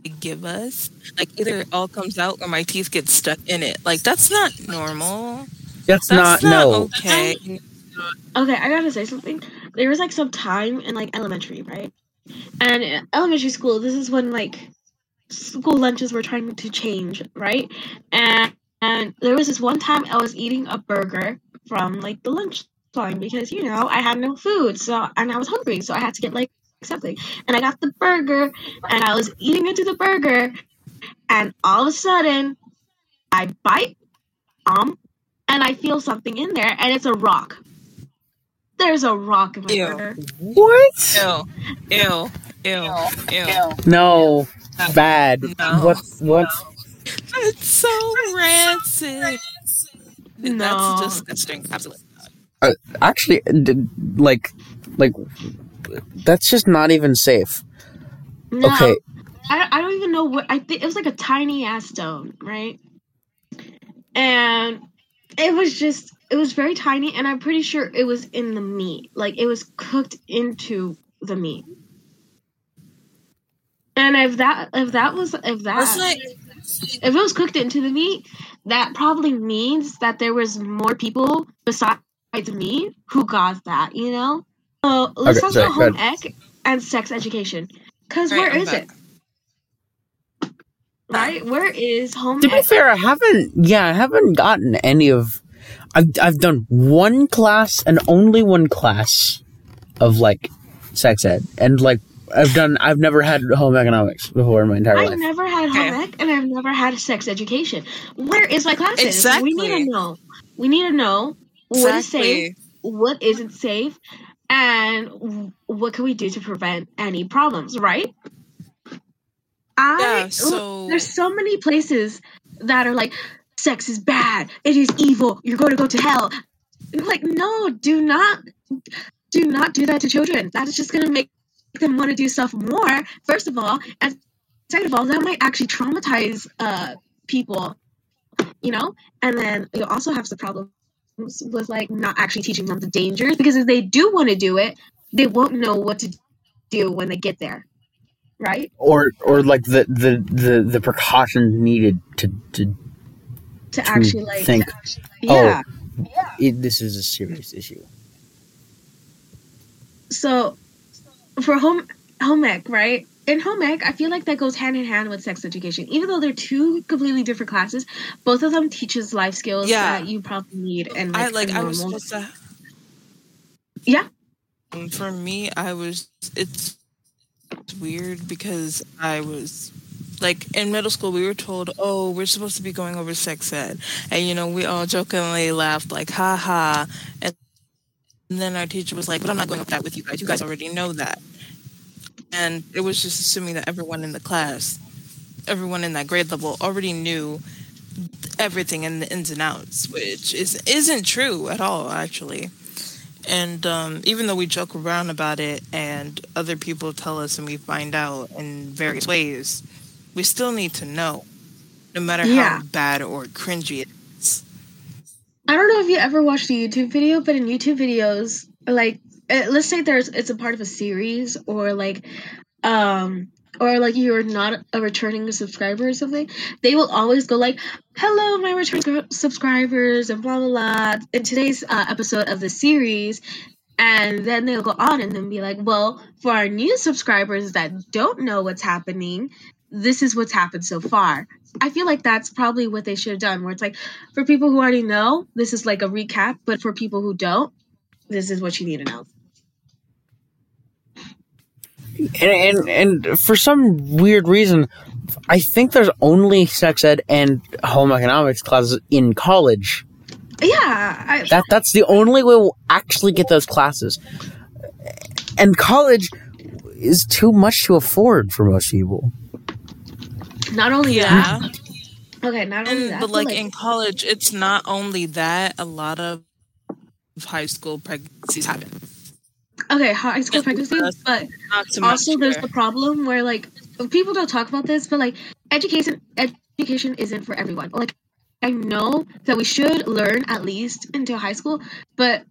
[SPEAKER 4] give us, like either it all comes out or my teeth get stuck in it. Like that's not normal.
[SPEAKER 2] That's,
[SPEAKER 4] That's
[SPEAKER 2] not,
[SPEAKER 4] not,
[SPEAKER 2] no.
[SPEAKER 4] okay.
[SPEAKER 1] Okay, I gotta say something. There was like some time in like elementary, right? And elementary school, this is when like school lunches were trying to change, right? And and there was this one time I was eating a burger from like the lunch line because you know I had no food, so and I was hungry, so I had to get like something. And I got the burger, and I was eating into the burger, and all of a sudden, I bite, um, and I feel something in there, and it's a rock. There's a rock in my
[SPEAKER 4] Ew.
[SPEAKER 1] burger.
[SPEAKER 2] What?
[SPEAKER 4] Ew, ew, ew, ew.
[SPEAKER 2] No. Bad.
[SPEAKER 4] No.
[SPEAKER 2] What? What?
[SPEAKER 4] It's so rancid.
[SPEAKER 1] No.
[SPEAKER 4] That's just disgusting. Absolutely.
[SPEAKER 2] Actually, d- like, like, that's just not even safe.
[SPEAKER 1] No,
[SPEAKER 2] Okay.
[SPEAKER 1] I, I don't even know what I think. It was like a tiny ass stone, right? And it was just it was very tiny, and I'm pretty sure it was in the meat. Like it was cooked into the meat. And if that if that was if that
[SPEAKER 4] That's like
[SPEAKER 1] if it was cooked into the meat, that probably means that there was more people besides me who got that. You know. So let's
[SPEAKER 2] Okay,
[SPEAKER 1] talk
[SPEAKER 2] sorry,
[SPEAKER 1] about home ec and sex education. Cause
[SPEAKER 4] Right,
[SPEAKER 1] where
[SPEAKER 4] I'm
[SPEAKER 1] is
[SPEAKER 4] back.
[SPEAKER 1] it? Right? Where is home
[SPEAKER 2] To be
[SPEAKER 1] ec?
[SPEAKER 2] fair, I haven't. Yeah, I haven't gotten any of. I've I've done one class and only one class of like sex ed, and like I've done. I've never had home economics before in my entire life.
[SPEAKER 1] I've never had
[SPEAKER 4] Okay.
[SPEAKER 1] home ec and I've never had sex education. Where is my classes? We need to know. We need to know what is safe, what isn't safe, and what can we do to prevent any problems, right? I
[SPEAKER 4] Yeah, so-
[SPEAKER 1] there's so many places that are like sex is bad, it is evil, you're going to go to hell. Like, no, do not do not do that to children. That is just gonna make them want to do stuff more, first of all, and second of all, that might actually traumatize uh people, you know? And then you also have the problems with like not actually teaching them the dangers because if they do want to do it, they won't know what to do when they get there. Right?
[SPEAKER 2] Or or like the the the, the precautions needed to to,
[SPEAKER 1] To
[SPEAKER 2] to
[SPEAKER 1] actually like
[SPEAKER 2] think.
[SPEAKER 1] Oh, yeah.
[SPEAKER 2] It, this is a serious issue.
[SPEAKER 1] So for home home ec, right? In home ec, I feel like that goes hand in hand with sex education. Even though they're two completely different classes, both of them teaches life skills
[SPEAKER 4] Yeah.
[SPEAKER 1] that you probably need and
[SPEAKER 4] I
[SPEAKER 1] like,
[SPEAKER 4] I was supposed to
[SPEAKER 1] Yeah.
[SPEAKER 4] And for me, I was it's weird because I was like in middle school we were told, "Oh, we're supposed to be going over sex ed." And you know, we all jokingly laughed like, "Ha ha." And then our teacher was like, "But I'm not going over that with you guys. You guys already know that." And it was just assuming that everyone in the class, everyone in that grade level already knew everything in the ins and outs, which is isn't true at all actually. And um, even though we joke around about it and other people tell us and we find out in various ways, we still need to know, no matter
[SPEAKER 1] Yeah.
[SPEAKER 4] how bad or cringy it is.
[SPEAKER 1] I don't know if you ever watched a YouTube video, but in YouTube videos, like let's say there's it's a part of a series or like um or like you're not a returning subscriber or something, they will always go like, "Hello, my returning subscribers," and blah blah blah. In today's uh, episode of the series, and then they'll go on and then be like, "Well, for our new subscribers that don't know what's happening." this is what's happened so far. I feel like that's probably what they should have done. Where it's like, for people who already know, this is like a recap, but for people who don't, this is what you need to know.
[SPEAKER 2] And, and and for some weird reason, I think there's only sex ed and home economics classes in college.
[SPEAKER 1] Yeah, I,
[SPEAKER 2] That that's the only way we'll actually get those classes. And college is too much to afford for most people.
[SPEAKER 1] not only
[SPEAKER 4] Yeah.
[SPEAKER 1] that. Okay, not only
[SPEAKER 4] And,
[SPEAKER 1] that,
[SPEAKER 4] but like in college, it's not only that. A lot of high school pregnancies happen.
[SPEAKER 1] Okay, high school pregnancy, but also there's the problem where like people don't talk about this, but like education education isn't for everyone. Like I know that we should learn at least into high school, but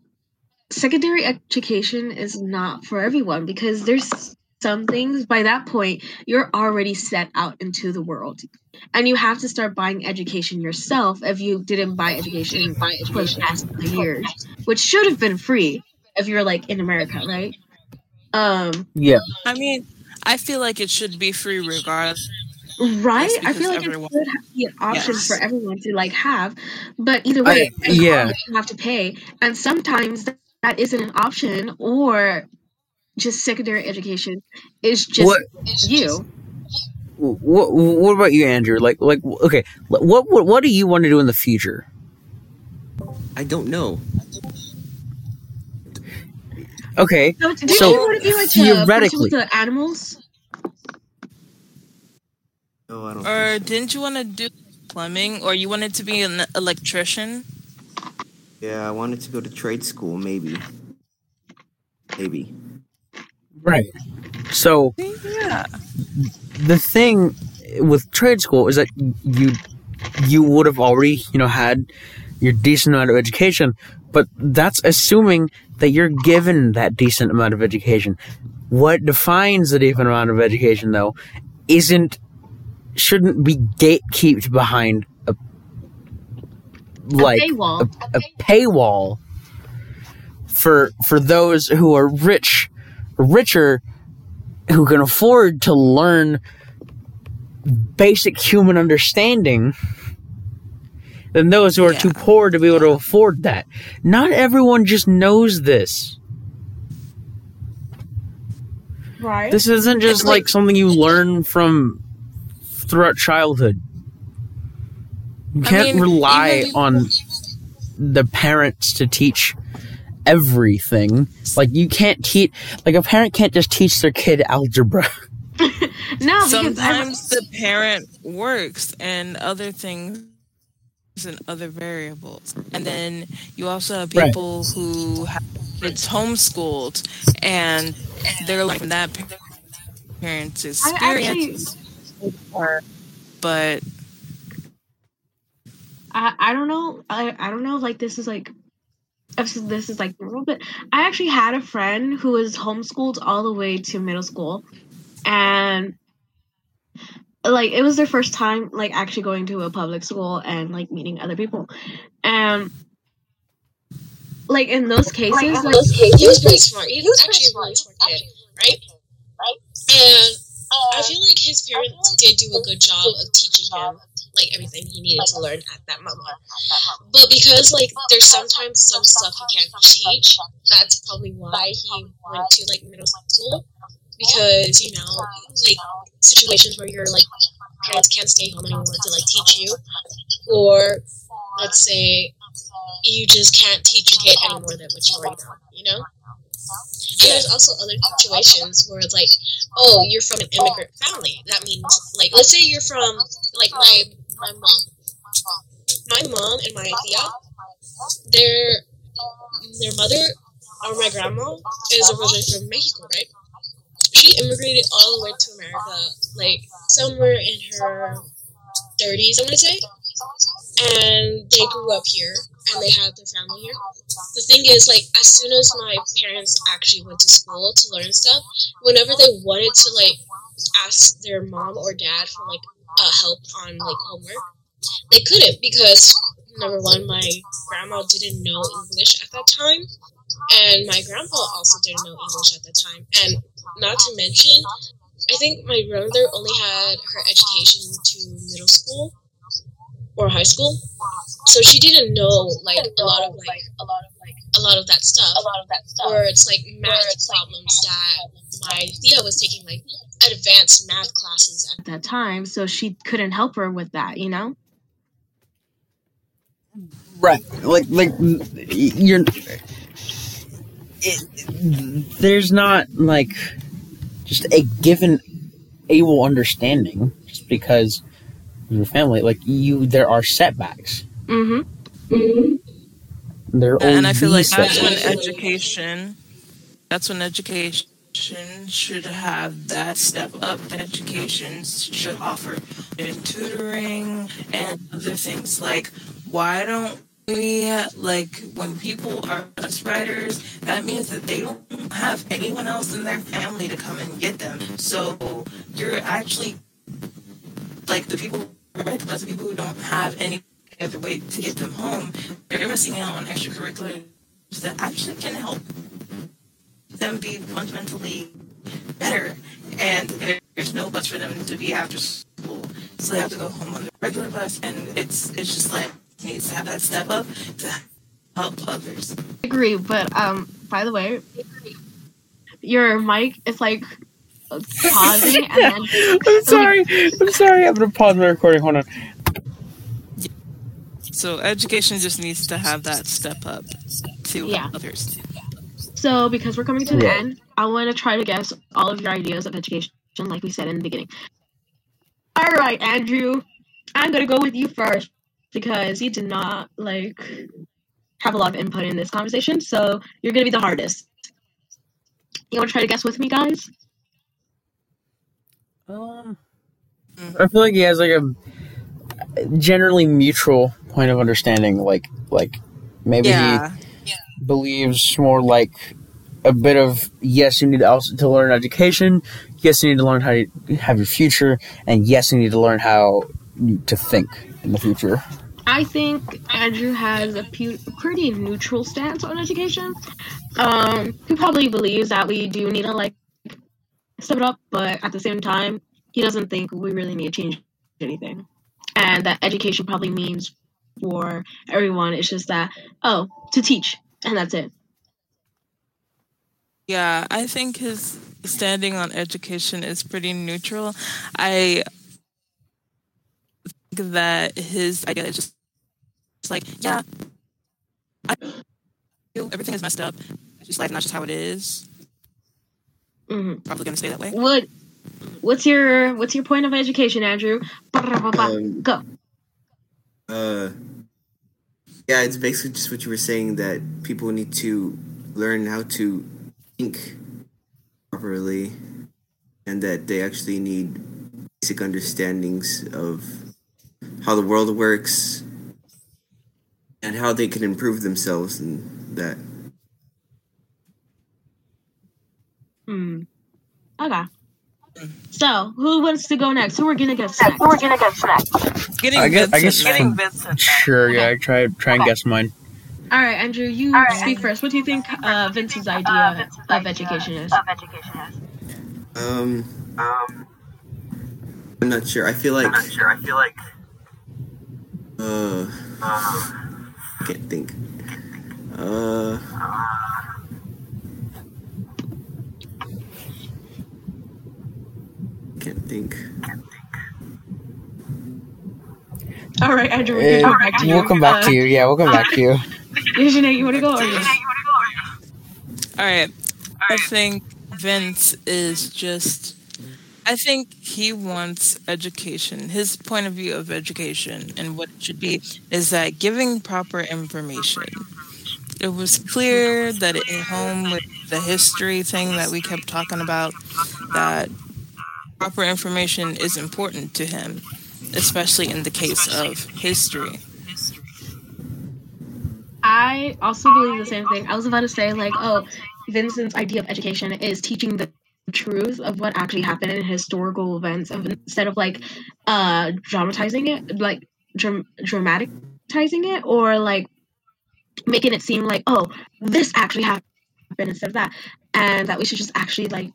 [SPEAKER 1] secondary education is not for everyone because there's some things by that point you're already set out into the world. And you have to start buying education yourself if you didn't buy education for the past years which should have been free if you're like in america right um
[SPEAKER 2] Yeah.
[SPEAKER 4] I mean, I feel like it should be free regardless.
[SPEAKER 1] Right? I feel like
[SPEAKER 4] everyone-
[SPEAKER 1] it should be an option
[SPEAKER 4] Yes.
[SPEAKER 1] for everyone to like have, but either way,
[SPEAKER 2] I- yeah.
[SPEAKER 1] you have to pay, and sometimes that, that isn't an option, or just secondary education is just
[SPEAKER 2] What-
[SPEAKER 1] you.
[SPEAKER 2] What what about you, Andrew? Like like okay, what what what do you want to do in the future?
[SPEAKER 3] I don't know.
[SPEAKER 2] Okay,
[SPEAKER 1] So, did
[SPEAKER 2] So,
[SPEAKER 1] you want to be like the
[SPEAKER 2] theoretically-
[SPEAKER 1] person with the animals?
[SPEAKER 3] No, I don't.
[SPEAKER 4] Or
[SPEAKER 3] so.
[SPEAKER 4] didn't you want to do plumbing, or you wanted to be an electrician?
[SPEAKER 3] Yeah, I wanted to go to trade school, maybe. Maybe.
[SPEAKER 2] right. So
[SPEAKER 4] Yeah.
[SPEAKER 2] the thing with trade school is that you you would have already you know had your decent amount of education, but that's assuming that you're given that decent amount of education. What defines the decent amount of education, though, isn't shouldn't be gatekept behind a like
[SPEAKER 1] paywall.
[SPEAKER 2] a, a paywall for for those who are rich richer who can afford to learn basic human understanding than those who are too poor to be able to afford that. Not everyone just knows this.
[SPEAKER 1] Right.
[SPEAKER 2] This isn't just like something you learn from throughout childhood. You can't
[SPEAKER 4] mean,
[SPEAKER 2] rely
[SPEAKER 4] even-
[SPEAKER 2] on the parents to teach everything. Like you can't teach like a parent can't just teach their kid algebra.
[SPEAKER 1] no,
[SPEAKER 4] Sometimes the parent works and other things and other variables. And then you also have
[SPEAKER 2] Right.
[SPEAKER 4] people who have kids homeschooled and they're like that pa- parent's
[SPEAKER 1] I actually-
[SPEAKER 4] experience. But
[SPEAKER 1] I, I don't know. I, I don't know if like this is like if this is like normal, but I actually had a friend who was homeschooled all the way to middle school, and like it was their first time like actually going to a public school and like meeting other people, and like in those cases, like
[SPEAKER 5] he was pretty smart. He was actually a really smart. Kid, right? And I feel like his parents did do a good job of teaching him like everything he needed to learn at that moment. But because like there's sometimes some stuff he can't teach, that's probably why he went to like middle school. Because you know, like situations where your like parents can't stay home anymore to like teach you, or let's say you just can't teach your kid any more than what you already know, you know? And there's also other situations where it's like, oh, you're from an immigrant family. That means, like, let's say you're from, like, my my mom. My mom and my tia, their their mother or my grandma is originally from Mexico, right? She immigrated all the way to America, like somewhere in her 30s, I'm gonna say. And they grew up here, and they had their family here the thing is, like, as soon as my parents actually went to school to learn stuff, whenever they wanted to, like, ask their mom or dad for, like, uh, help on, like, homework, they couldn't because, number one, my grandma didn't know English at that time, and my grandpa also didn't know English at that time. And not to mention, I think my grandmother only had her education to middle school or high school, so she didn't know like a lot of like a lot of like a lot of that stuff. A lot of that stuff. Or it's like math problems that my tia was taking like advanced math classes
[SPEAKER 1] at that time, so she couldn't help her with that, you know?
[SPEAKER 2] Right. Like like you're it, there's not like just a given able understanding just because of your family. Like you there are setbacks.
[SPEAKER 1] Mm-hmm. mm-hmm.
[SPEAKER 2] There
[SPEAKER 4] and I feel like that's when education that's when education should have that step up. Education should offer tutoring and other things like why don't we like when people are bus riders that means that they don't have anyone else in their family to come and get them. So you're actually like the people right the people who don't have any other way to get them home they're missing out on extracurriculars that actually can help them be fundamentally better. And there's no bus for them to be after school so they have to go home on the regular bus and it's it's just like needs to have that step up to help others.
[SPEAKER 1] I agree, but um, by the way, your mic is like pausing and then.
[SPEAKER 2] I'm sorry. I'm sorry. I'm gonna pause my recording. Hold on.
[SPEAKER 4] So education just needs to have that step up to yeah. others.
[SPEAKER 1] So because we're coming to the yeah. end, I want to try to guess all of your ideas of education, like we said in the beginning. All right, Andrew, I'm gonna go with you first because you did not like have a lot of input in this conversation. So you're gonna be the hardest. You want to try to guess with me, guys?
[SPEAKER 2] Um, I feel like he has like a generally mutual point of understanding. Like, like maybe yeah. he yeah. believes more like a bit of yes, you need also to learn education. Yes, you need to learn how to have your future, and yes, you need to learn how to think in the future.
[SPEAKER 1] I think Andrew has a pu- pretty neutral stance on education. Um, he probably believes that we do need to like step it up, but at the same time, he doesn't think we really need to change anything, and that education probably means for everyone. It's just that oh, to teach, and that's it.
[SPEAKER 4] Yeah, I think his standing on education is pretty neutral. I that his idea is just it's like, yeah, I feel everything is messed up. It's just life, not just how it is.
[SPEAKER 1] Mm-hmm.
[SPEAKER 4] Probably gonna stay that way.
[SPEAKER 1] What? What's your What's your point of education, Andrew? Um, Go.
[SPEAKER 3] Uh, yeah, it's basically just what you were saying that people need to learn how to think properly, and that they actually need basic understandings of how the world works and how they can improve themselves and that.
[SPEAKER 1] Hmm. Okay. So, who wants to go next? Who we're gonna get next? Who we're gonna get
[SPEAKER 4] next? Getting I guess, Vincent. I guess getting
[SPEAKER 2] Vincent. Sure, okay. yeah. I try try and guess mine.
[SPEAKER 1] All right, Andrew, you right, speak Andrew. first. What do you think uh, Vince's idea uh, Vince's of, idea education is?
[SPEAKER 3] of education is? Um, um, I'm not sure. I feel like. I'm
[SPEAKER 6] not sure. I feel like.
[SPEAKER 3] Uh, uh can't think. Uh. Can't think.
[SPEAKER 1] All right, Andrew, we're
[SPEAKER 2] come back to you. We'll come back uh, to you. Yeah, we'll come back to you.
[SPEAKER 1] Dejanay, you want to go? Or All
[SPEAKER 4] right. I think Vince is just I think he wants education. His point of view of education and what it should be is that giving proper information. It was clear that at home with the history thing that we kept talking about, that proper information is important to him, especially in the case of history.
[SPEAKER 1] I also believe the same thing. I was about to say, like, oh, Vincent's idea of education is teaching the truth of what actually happened in historical events of, instead of like uh dramatizing it like dram- dramatizing it or like making it seem like oh this actually happened instead of that. And that we should just actually like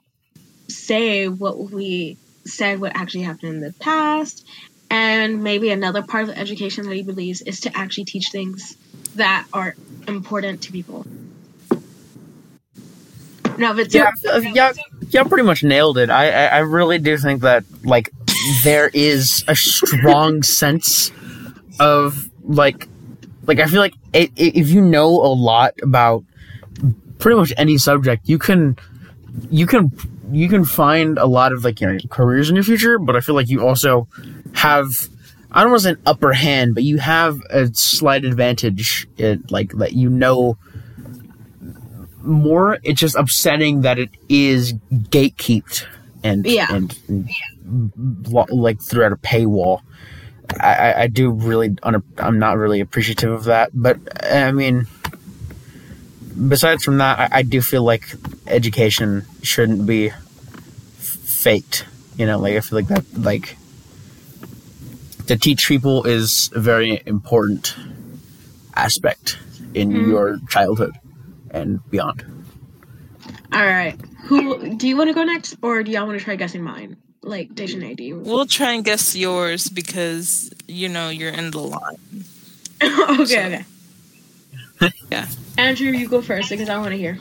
[SPEAKER 1] say what we said what actually happened in the past. And maybe another part of education that he believes is to actually teach things that are important to people no but
[SPEAKER 2] yeah, uh, yeah, yeah, pretty much nailed it. I, I, I really do think that like there is a strong sense of like, like I feel like it, it, if you know a lot about pretty much any subject, you can, you can, you can find a lot of like you know careers in your future. But I feel like you also have. I don't want to say an upper hand, but you have a slight advantage, in, like that you know more it's just upsetting that it is gatekept and
[SPEAKER 1] Yeah.
[SPEAKER 2] and, and like throughout a paywall. I, I, do really un- I'm not really appreciative of that, but I mean, besides from that, I, I do feel like education shouldn't be faked. You know, like I feel like that like to teach people is a very important aspect in
[SPEAKER 1] Mhm.
[SPEAKER 2] your childhood and beyond.
[SPEAKER 1] all right who do you want to go next or do y'all want to try guessing mine like Dejanay, do you
[SPEAKER 4] We'll try and guess yours because you know you're in the line.
[SPEAKER 1] okay okay
[SPEAKER 4] Yeah.
[SPEAKER 1] andrew you go first because i want to hear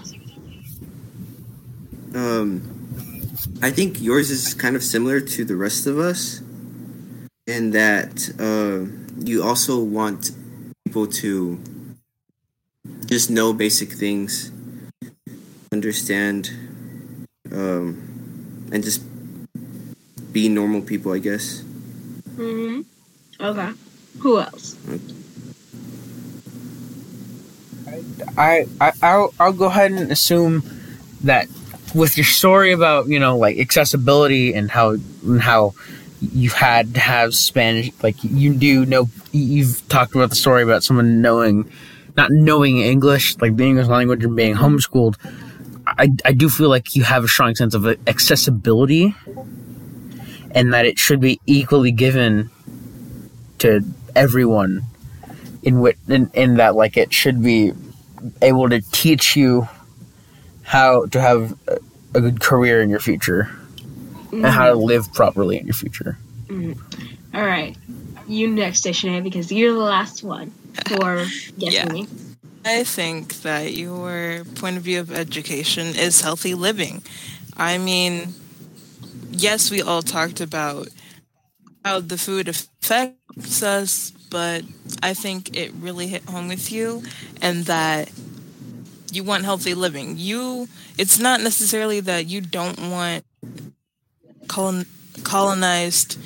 [SPEAKER 3] Um, I think yours is kind of similar to the rest of us, in that uh, you also want people to just know basic things, understand, um, and just be normal people. I guess.
[SPEAKER 1] Mm-hmm. okay who else
[SPEAKER 2] I, I I'll, I'll go ahead and assume that with your story about you know like accessibility and how and how you've had to have Spanish like you do know you've talked about the story about someone knowing not knowing English like the English language and being homeschooled I, I do feel like you have a strong sense of accessibility and that it should be equally given to everyone in which in, in that like it should be able to teach you how to have a, a good career in your future and how to mm-hmm. live properly in your future. Mm-hmm.
[SPEAKER 1] all right. You next Dejanay, because you're the last one for guessing
[SPEAKER 4] Yeah.
[SPEAKER 1] me
[SPEAKER 4] I think that your point of view of education is healthy living. I mean, yes, we all talked about how the food affects us, but I think it really hit home with you and that you want healthy living. You it's not necessarily that you don't want colon, colonized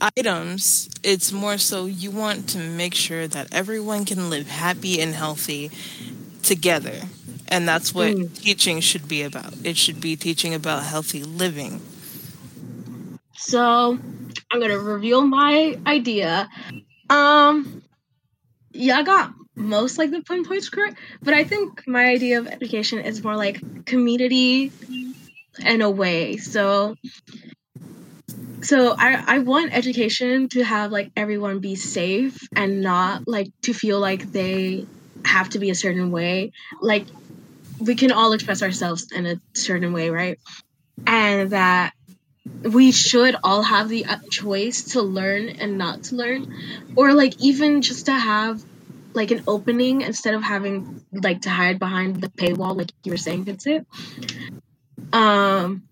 [SPEAKER 4] items. It's more so you want to make sure that everyone can live happy and healthy together. And that's what
[SPEAKER 1] Mm.
[SPEAKER 4] teaching should be about. It should be teaching about healthy living.
[SPEAKER 1] So I'm gonna reveal my idea. Um, yeah, I got most like the fun points correct, but I think my idea of education is more like community in a way. So, so I I want education to have like everyone be safe and not like to feel like they have to be a certain way. Like we can all express ourselves in a certain way, right? And that we should all have the uh, choice to learn and not to learn or like even just to have like an opening instead of having like to hide behind the paywall like you were saying Vincent um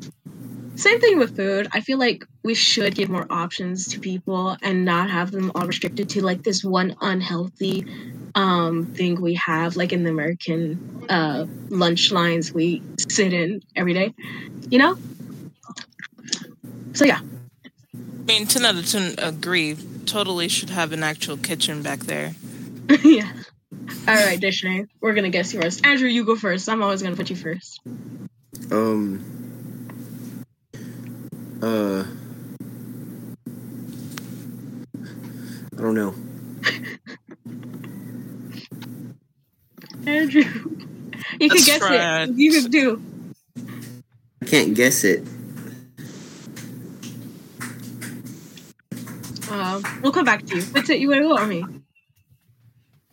[SPEAKER 1] same thing with food i feel like we should give more options to people and not have them all restricted to like this one unhealthy um thing we have like in the american uh lunch lines we sit in every day you know so yeah
[SPEAKER 4] I mean, 10 out of 10 agree. Totally should have an actual kitchen back there.
[SPEAKER 1] yeah. All right, Dejanay. We're gonna guess yours. Andrew, you go first. I'm always gonna put you first.
[SPEAKER 3] Um. Uh. I don't know.
[SPEAKER 1] Andrew, you can
[SPEAKER 4] Let's
[SPEAKER 1] guess it.
[SPEAKER 4] it.
[SPEAKER 1] You can do.
[SPEAKER 3] I can't guess it.
[SPEAKER 1] Um, we'll come back to you. What's it? You wanna go or me?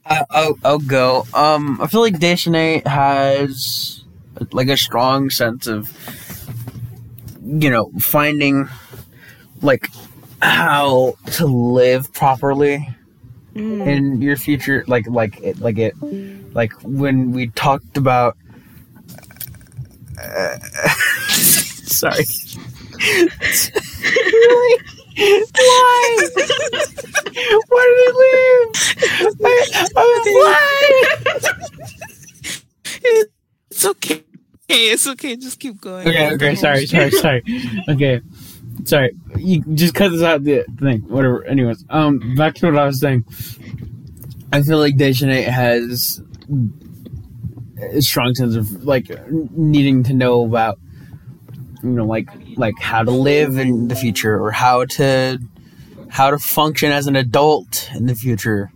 [SPEAKER 2] I, I'll, I'll go. Um, I feel like Dejanay has like a strong sense of you know, finding like how to live properly
[SPEAKER 1] Mm.
[SPEAKER 2] in your future like like it like it like when we talked about uh, sorry why? Why did he leave? I, I was why?
[SPEAKER 4] It's okay. It's okay. Just keep going.
[SPEAKER 2] okay okay sorry sorry sorry. Okay sorry. You just cut this out the thing whatever. Anyways um back to what i was saying. I feel like Dejanay has a strong sense of like needing to know about you know like like how to live in the future or how to how to function as an adult in the future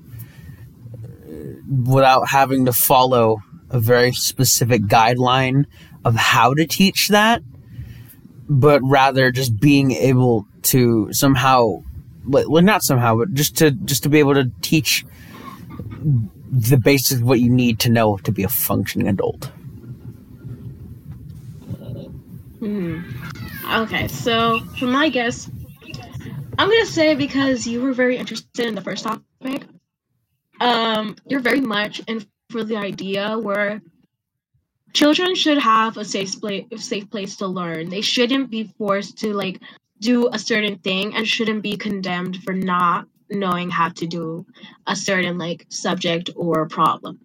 [SPEAKER 2] without having to follow a very specific guideline of how to teach that but rather just being able to somehow well not somehow but just to just to be able to teach the basics of what you need to know to be a functioning adult
[SPEAKER 1] Hmm. Okay, so for my guess, I'm gonna say because you were very interested in the first topic, um, you're very much in for the idea where children should have a safe place, safe place to learn. They shouldn't be forced to like do a certain thing and shouldn't be condemned for not knowing how to do a certain like subject or problem.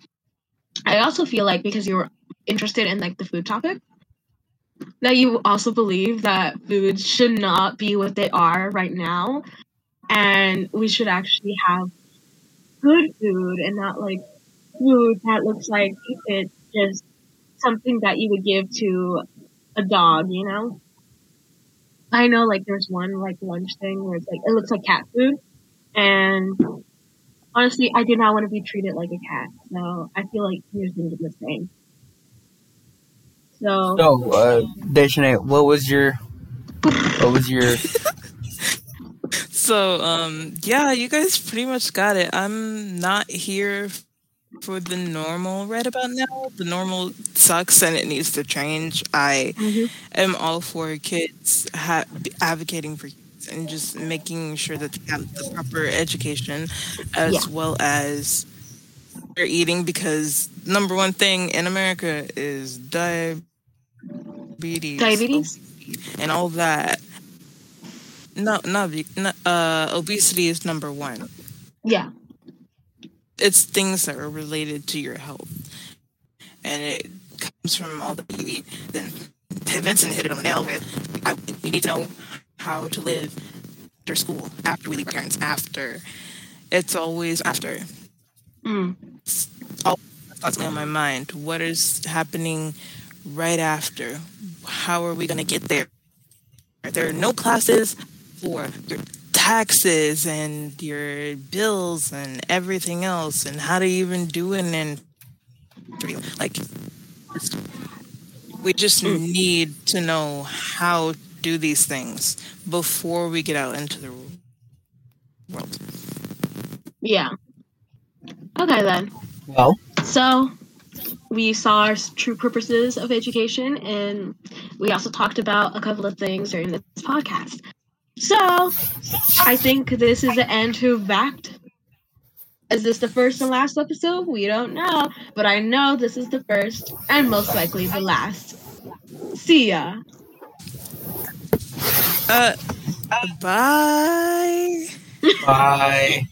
[SPEAKER 1] I also feel like because you were interested in like the food topic, that you also believe that foods should not be what they are right now and we should actually have good food and not like food that looks like it's just something that you would give to a dog you know? I know like there's one like lunch thing where it's like it looks like cat food. And honestly i do not want to be treated like a cat. So i feel like you're thinking the same. So
[SPEAKER 2] so uh Dejanay, what was your what was your
[SPEAKER 4] So, um, yeah, you guys pretty much got it. I'm not here for the normal right about now. The normal sucks and it needs to change. I
[SPEAKER 1] Mhm.
[SPEAKER 4] am all for kids ha- advocating for kids and just making sure that they have the proper education as
[SPEAKER 1] Yeah.
[SPEAKER 4] well as they're eating because number one thing in America is diabetes.
[SPEAKER 1] Diabetes?
[SPEAKER 4] and all that. No, not, not uh, obesity is number one.
[SPEAKER 1] yeah
[SPEAKER 4] It's things that are related to your health, and it comes from all the eat. Then Vincent hit it on the nail with I, we need to know how to live after school, after we leave our parents, after. It's always after.
[SPEAKER 1] mm.
[SPEAKER 4] all thoughts on my mind. What is happening right after? How are we going to get there? Are there are no classes for your taxes and your bills and everything else, and how to even do an interview. Like, we just hmm. need to know how to do these things before we get out into the world.
[SPEAKER 1] Yeah. Okay then.
[SPEAKER 2] well
[SPEAKER 1] So we saw our true purposes of education, and we also talked about a couple of things during this podcast. So I think this is the end to VAKD. Is this the first and last episode? We don't know, but I know this is the first and most likely the last. See ya.
[SPEAKER 4] Uh, bye.
[SPEAKER 2] bye